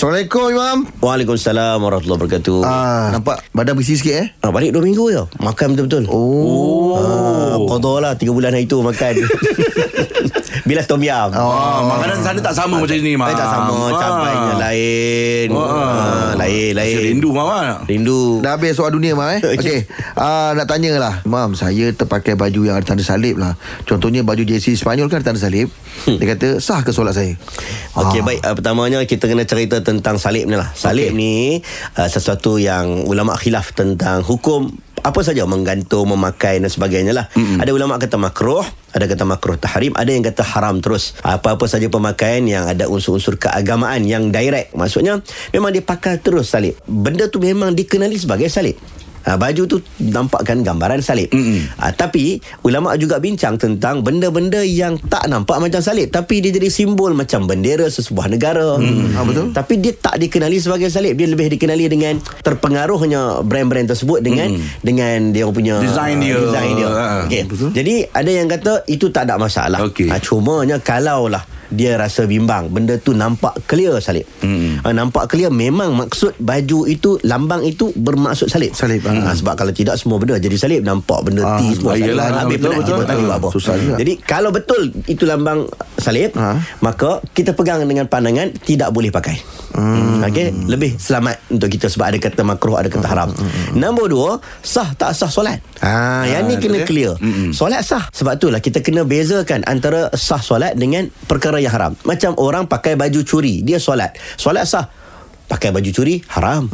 Assalamualaikum Imam. Waalaikumsalam warahmatullahi wabarakatuh. ah, Nampak? Badan berisi sikit eh? Ah, balik dua minggu je Makan betul-betul. Oh. Ah, Qadar lah Tiga bulan hari tu makan. Bilas tom yam Oh. Ah, makanan sana tak sama macam ni, Mam. Eh, tak sama. Ah. Cabainya lain. Ah. Lain lain. Rindu, Mam. ah. Rindu. Dah habis soal dunia Mam eh? Okey. Uh, Nak tanya lah. Mam saya terpakai baju yang ada tanda salib lah. Contohnya baju JC Sepanyol kan ada tanda salib. Dia kata sah ke solat saya? Okey Ah. baik. Uh, pertamanya kita kena cerita tentang salib ni lah. Salib okay. ni uh, sesuatu yang ulama khilaf tentang hukum apa saja menggantung, memakai dan sebagainya lah. Mm-hmm. Ada ulama kata makruh, ada kata makruh tahrim, ada yang kata haram terus. Apa-apa saja pemakaian yang ada unsur-unsur keagamaan yang direct. Maksudnya memang dia pakai terus salib. Benda tu memang dikenali sebagai salib. Ha, baju tu nampakkan gambaran salib. Ha, tapi ulama juga bincang tentang benda-benda yang tak nampak macam salib tapi dia jadi simbol macam bendera sesebuah negara. Ha, betul. Tapi dia tak dikenali sebagai salib. Dia lebih dikenali dengan terpengaruhnya brand-brand tersebut dengan Mm. dengan dia punya Design dia. Design dia. Ha, Okay. Jadi ada yang kata itu tak ada masalah. Okey. Ha, cumanya kalaulah dia rasa bimbang benda tu nampak clear salib. Mm. Ha, nampak clear memang maksud baju itu lambang itu bermaksud salib. Salib, Ha, sebab kalau tidak semua benda jadi salib nampak benda Ah, T semua salib. iyalah, Habis betul, penat betul. Ah, apa. susah juga. Jadi kalau betul itu lambang salib, Ha. maka kita pegang dengan pandangan tidak boleh pakai. Hmm. Okey, lebih selamat untuk kita sebab ada kata makruh, ada kata haram. Nombor dua, sah tak sah solat. Ha, yang ni kena okey. clear. Solat sah. Sebab itulah kita kena bezakan antara sah solat dengan perkara yang haram. Macam orang pakai baju curi, dia solat. Solat sah. Pakai baju curi haram.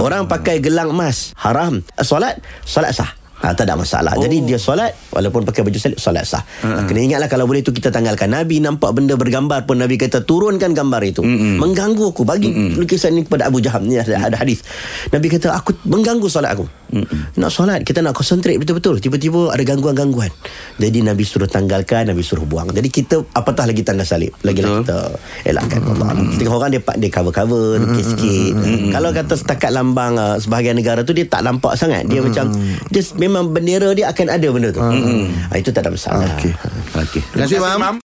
Orang pakai gelang emas haram. Solat solat sah. Ha, tak ada masalah. Oh. Jadi dia solat walaupun pakai baju salib solat sah. Uh-huh. Kena ingatlah kalau boleh tu kita tanggalkan. Nabi nampak benda bergambar pun Nabi kata turunkan gambar itu. Mm-mm. Mengganggu aku. Bagi Mm-mm. lukisan ini kepada Abu Jaham ni ada, ada hadis. Nabi kata aku mengganggu solat aku. Mm-mm. Nak solat kita nak konsentrate betul-betul. Tiba-tiba ada gangguan-gangguan. Jadi Nabi suruh tanggalkan, Nabi suruh buang. Jadi kita apatah lagi tanda salib. Lagi-lagi kita elakkan Allah. Mm-hmm. Setengah orang dia dia cover-cover sikit-sikit. Mm-hmm. Kalau kata setakat lambang uh, sebahagian negara tu dia tak nampak sangat. Dia mm-hmm. macam dia memang bendera dia akan ada benda tu. Mm-hmm. Ha, itu tak ada masalah. Okey. Okey. Terima kasih, Mam.